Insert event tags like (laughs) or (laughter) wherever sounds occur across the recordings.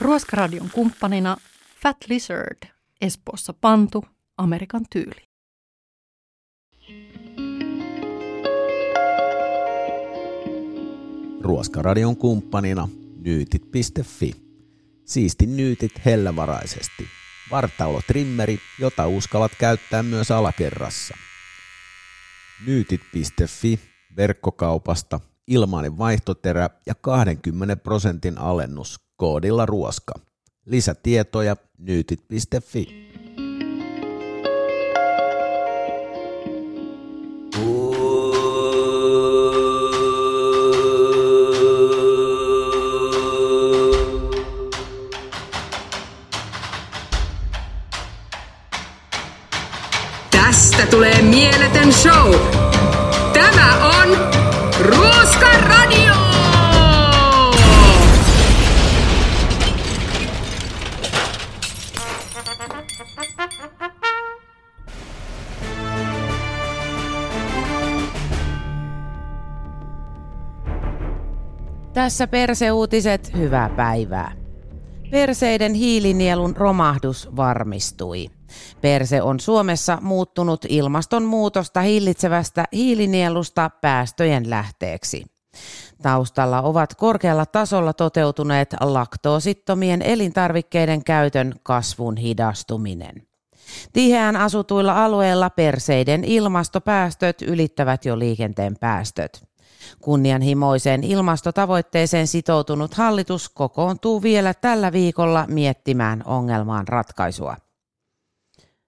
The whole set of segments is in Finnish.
Ruoskaradion kumppanina Fat Lizard, Espoossa Pantu, Amerikan tyyli. Ruoskaradion kumppanina nyytit.fi. Siisti nyytit hellävaraisesti. Vartaulotrimmeri, jota uskallat käyttää myös alakerrassa. Nyytit.fi verkkokaupasta ilmainen vaihtoterä ja 20 prosentin alennus koodilla ruoska. Lisätietoja nyytit.fi. Tästä tulee mieletön show. Ruoska Radio! Tässä perseuutiset, hyvää päivää. Perseiden hiilinielun romahdus varmistui. Perse on Suomessa muuttunut ilmastonmuutosta hillitsevästä hiilinielusta päästöjen lähteeksi. Taustalla ovat korkealla tasolla toteutuneet laktoosittomien elintarvikkeiden käytön kasvun hidastuminen. Tiheään asutuilla alueilla perseiden ilmastopäästöt ylittävät jo liikenteen päästöt. Kunnianhimoiseen ilmastotavoitteeseen sitoutunut hallitus kokoontuu vielä tällä viikolla miettimään ongelmaan ratkaisua.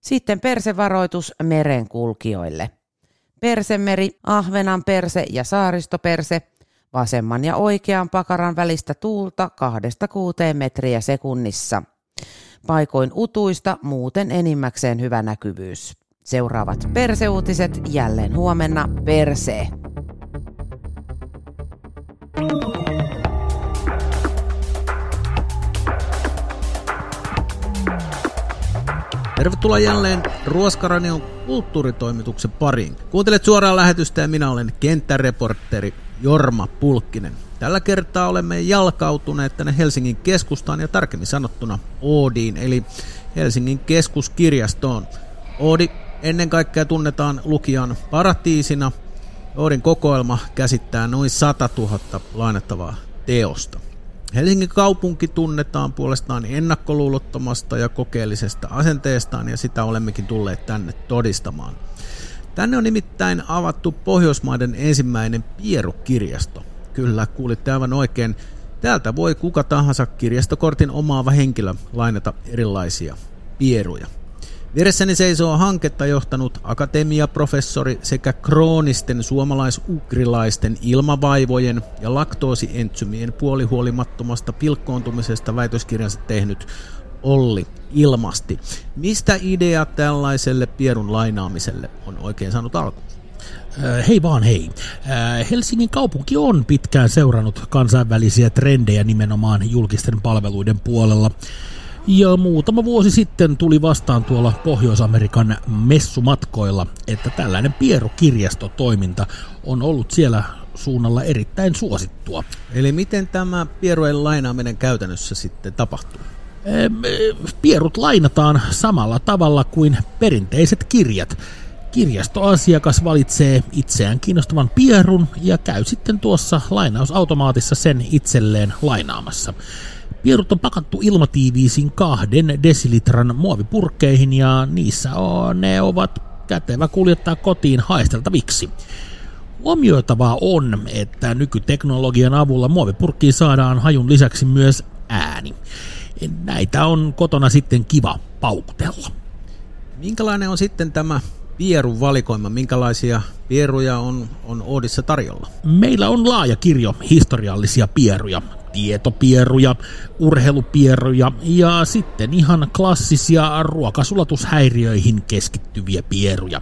Sitten persevaroitus merenkulkijoille. Persemeri, Ahvenan perse ja saaristoperse, vasemman ja oikean pakaran välistä tuulta 2-6 metriä sekunnissa. Paikoin utuista, muuten enimmäkseen hyvä näkyvyys. Seuraavat perseuutiset jälleen huomenna Perse. Tervetuloa jälleen Ruoskaradion kulttuuritoimituksen pariin. Kuuntelet suoraan lähetystä ja minä olen kenttäreportteri Jorma Pulkkinen. Tällä kertaa olemme jalkautuneet tänne Helsingin keskustaan ja tarkemmin sanottuna Oodiin, eli Helsingin keskuskirjastoon. Oodi ennen kaikkea tunnetaan lukijan paratiisina. Oodin kokoelma käsittää noin 100 000 lainattavaa teosta. Helsingin kaupunki tunnetaan puolestaan ennakkoluulottomasta ja kokeellisesta asenteestaan ja sitä olemmekin tulleet tänne todistamaan. Tänne on nimittäin avattu Pohjoismaiden ensimmäinen pierukirjasto. Kyllä, kuulitte aivan oikein. Täältä voi kuka tahansa kirjastokortin omaava henkilö lainata erilaisia pieruja. Vieressäni seisoo hanketta johtanut akatemiaprofessori sekä kroonisten suomalais-ugrilaisten ilmavaivojen ja laktoosientsymien puolihuolimattomasta pilkkoontumisesta väitöskirjansa tehnyt Olli Ilmasti. Mistä idea tällaiselle pierun lainaamiselle on oikein saanut alku? Hei vaan hei. Helsingin kaupunki on pitkään seurannut kansainvälisiä trendejä nimenomaan julkisten palveluiden puolella. Ja muutama vuosi sitten tuli vastaan tuolla Pohjois-Amerikan messumatkoilla, että tällainen pierukirjastotoiminta on ollut siellä suunnalla erittäin suosittua. Eli miten tämä pierujen lainaaminen käytännössä sitten tapahtuu? Pierut lainataan samalla tavalla kuin perinteiset kirjat. Kirjastoasiakas valitsee itseään kiinnostavan pierun ja käy sitten tuossa lainausautomaatissa sen itselleen lainaamassa. Pierut on pakattu ilmatiiviisiin kahden desilitran muovipurkkeihin ja niissä on, ne ovat kätevä kuljettaa kotiin haisteltaviksi. Huomioitavaa on, että nykyteknologian avulla muovipurkkiin saadaan hajun lisäksi myös ääni. Näitä on kotona sitten kiva paukutella. Minkälainen on sitten tämä pierun valikoima? Minkälaisia pieruja on, on Oodissa tarjolla? Meillä on laaja kirjo historiallisia pieruja tietopieruja, urheilupieruja ja sitten ihan klassisia ruokasulatushäiriöihin keskittyviä pieruja.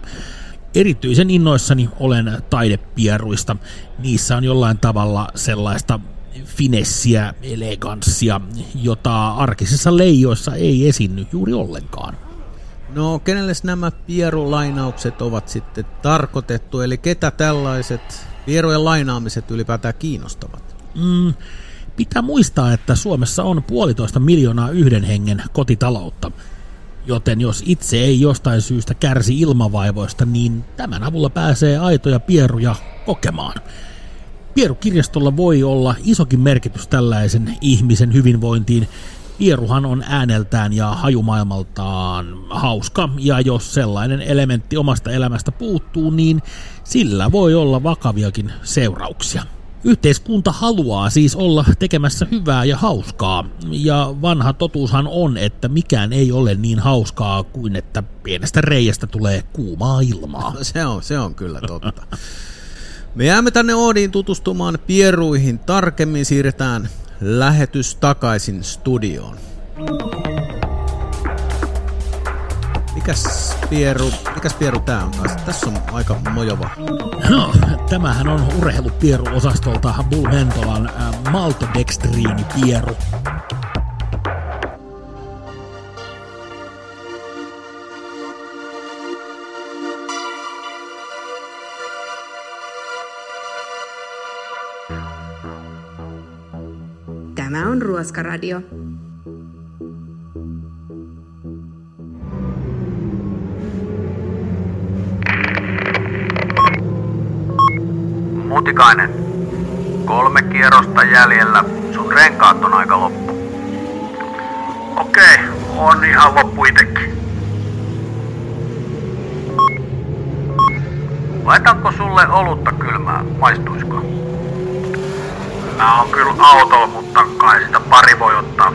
Erityisen innoissani olen taidepieruista. Niissä on jollain tavalla sellaista finessiä, eleganssia, jota arkisissa leijoissa ei esiinny juuri ollenkaan. No, kenelle nämä pierulainaukset ovat sitten tarkoitettu, eli ketä tällaiset pierojen lainaamiset ylipäätään kiinnostavat? Mm, Pitää muistaa, että Suomessa on puolitoista miljoonaa yhden hengen kotitaloutta. Joten jos itse ei jostain syystä kärsi ilmavaivoista, niin tämän avulla pääsee aitoja pieruja kokemaan. Pierukirjastolla voi olla isokin merkitys tällaisen ihmisen hyvinvointiin. Pieruhan on ääneltään ja hajumaailmaltaan hauska, ja jos sellainen elementti omasta elämästä puuttuu, niin sillä voi olla vakaviakin seurauksia. Yhteiskunta haluaa siis olla tekemässä hyvää ja hauskaa, ja vanha totuushan on, että mikään ei ole niin hauskaa kuin että pienestä reiästä tulee kuumaa ilmaa. (laughs) Se on, se on kyllä totta. Me jäämme tänne Oodiin tutustumaan pieruihin tarkemmin, siirretään lähetys takaisin studioon. Mikäs pieru, mikäs pieru tää on taas? Tässä on aika mojova. No, tämähän on urheilupieru-osastolta Bull Mentolan äh, maltodextriinipieru. Tämä on Ruoskaradio. Mutikainen, kolme kierrosta jäljellä. Sun renkaat on aika loppu. Okei, on ihan loppu itekin. Laitanko sulle olutta kylmää? Maistuisiko? Mä on kyllä autolla, mutta kai sitä pari voi ottaa.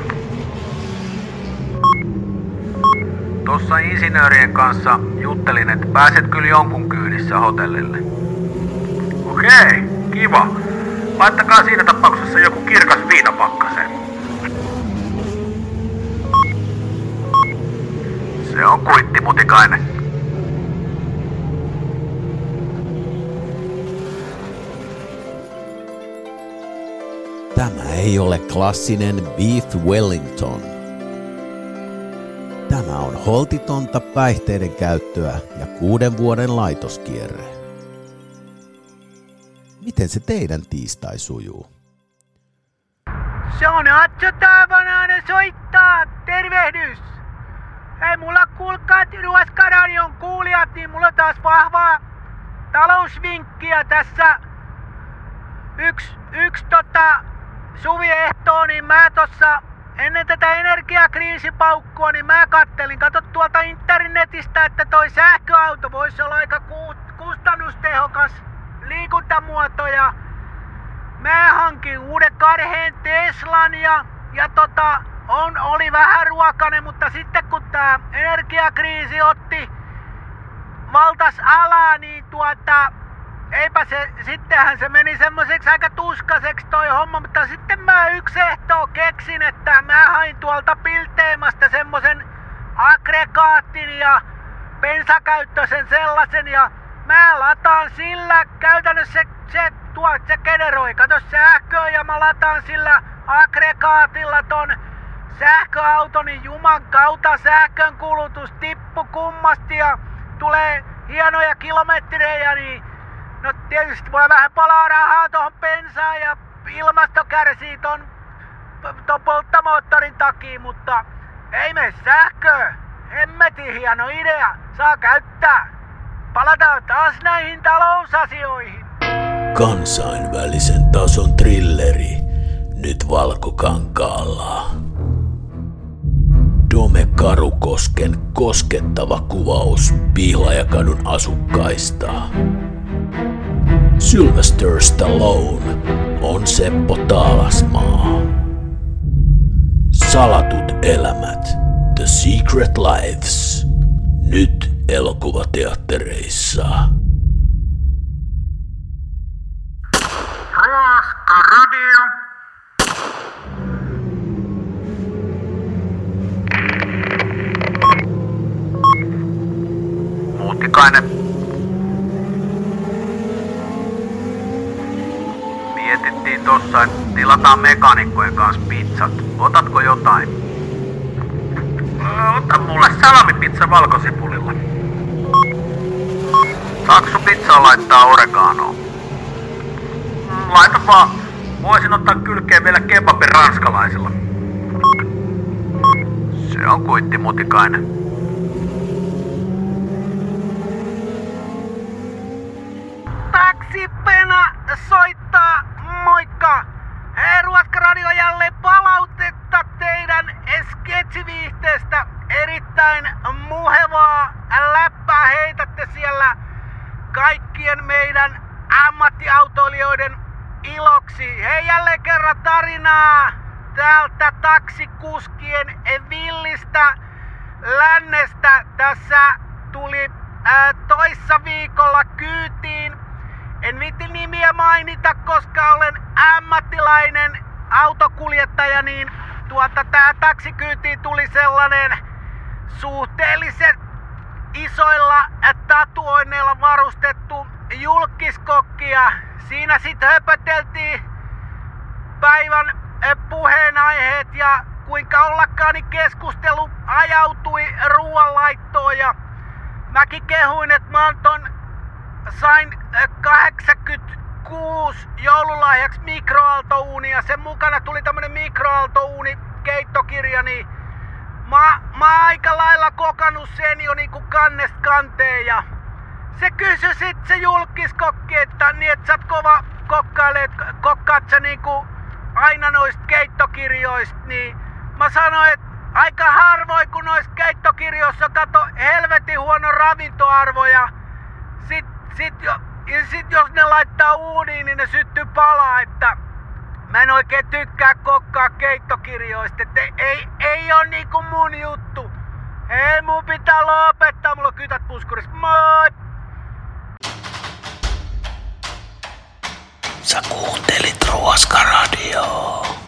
Tossa insinöörien kanssa juttelin, että pääset kyllä jonkun kyydissä hotellille. Okei, kiva. Laittakaa siinä tapauksessa joku kirkas viina pakkaseen. Se on kuitti, mutikainen. Tämä ei ole klassinen Beef Wellington. Tämä on holtitonta päihteiden käyttöä ja kuuden vuoden laitoskierre. Miten se teidän tiistai sujuu? Se on Atso Taavanainen soittaa. Tervehdys. Hei, mulla kuulkaa Ruoskaradion kuulijat, niin mulla taas vahvaa talousvinkkiä tässä. Yksi, yksi tota, suviehtoon, niin mä tossa ennen tätä energiakriisipaukkua, niin mä kattelin, kato tuolta internetistä, että toi sähköauto voisi olla aika ku, kustannustehokas liikuntamuoto ja mä hankin uuden karheen Teslan ja, ja tota, on, oli vähän ruokainen, mutta sitten kun tää energiakriisi otti valtas alaa, niin tuota, eipä se, sittenhän se meni semmoiseksi aika tuskaseksi toi homma, mutta sitten mä yksi ehtoo keksin, että mä hain tuolta Pilteemasta semmoisen aggregaattin ja bensakäyttöisen sellaisen ja mä lataan sillä käytännössä se, se, tuo, se generoi, kato sähköä ja mä lataan sillä aggregaatilla ton sähköauton, niin juman kautta sähkön kulutus tippu kummasti ja tulee hienoja kilometrejä, niin No tietysti voi vähän palaa rahaa tuohon bensaan ja ilmasto kärsii ton, ton polttomoottorin takia, mutta ei me sähköä. Hemmetin hieno idea. Saa käyttää. Palataan taas näihin talousasioihin. Kansainvälisen tason trilleri. Nyt valkokankaalla. Dome Karukosken koskettava kuvaus Pihlajakadun asukkaista. Sylvester Stallone on Seppo Taalasmaa. Salatut elämät, The Secret Lives, nyt elokuvateattereissa. Mietittiin tossa, että tilataan mekanikkojen kanssa pizzat. Otatko jotain? Ota mulle salamipizza valkosipulilla. Saatko sun pizzaa laittaa oreganoa? Laita vaan. Voisin ottaa kylkeen vielä kebabin ranskalaisilla. Se on kuitti mutikainen. Taksipena soittaa, moikka! Hei, Ruoskaradio jälleen palautetta teidän sketsiviihteestä. Erittäin muhevaa läppää heitätte siellä kaikkien meidän ammattiautoilijoiden iloksi. Hei, jälleen kerran tarinaa täältä taksikuskien villistä lännestä. Tässä tuli ää, toissa viikolla kyytiin. En viitti nimiä mainita, koska olen ammattilainen autokuljettaja, niin tuota tää taksikyytiin tuli sellainen suhteellisen isoilla tatuoinneilla varustettu julkiskokki ja siinä sitten höpöteltiin päivän eh, puheenaiheet ja kuinka ollakaan niin keskustelu ajautui ruoanlaittoon ja mäkin kehuin, että mä ton sain eh, 86 joululahjaksi mikroaaltouuni ja sen mukana tuli tämmönen mikroaaltouuni keittokirja, niin mä, mä aika lailla kokannut sen jo niinku kannesta kanteen ja se kysyi sit se julkiskokki, että niin et sä oot kova kokkailee, kokkaat sä niinku aina noista keittokirjoista, niin mä sanoin, että aika harvoin kun noissa keittokirjoissa kato helvetin huono ravintoarvo ja sit, sit, jo, ja sit jos ne laittaa uuniin, niin ne syttyy palaa, että mä en oikein tykkää kokkaa keittokirjoista, että ei, ei, ei oo niinku mun juttu. Hei, mun pitää lopettaa, mulla on kytät puskurissa. Moi! Sä kuuntelit Ruoskaradioa.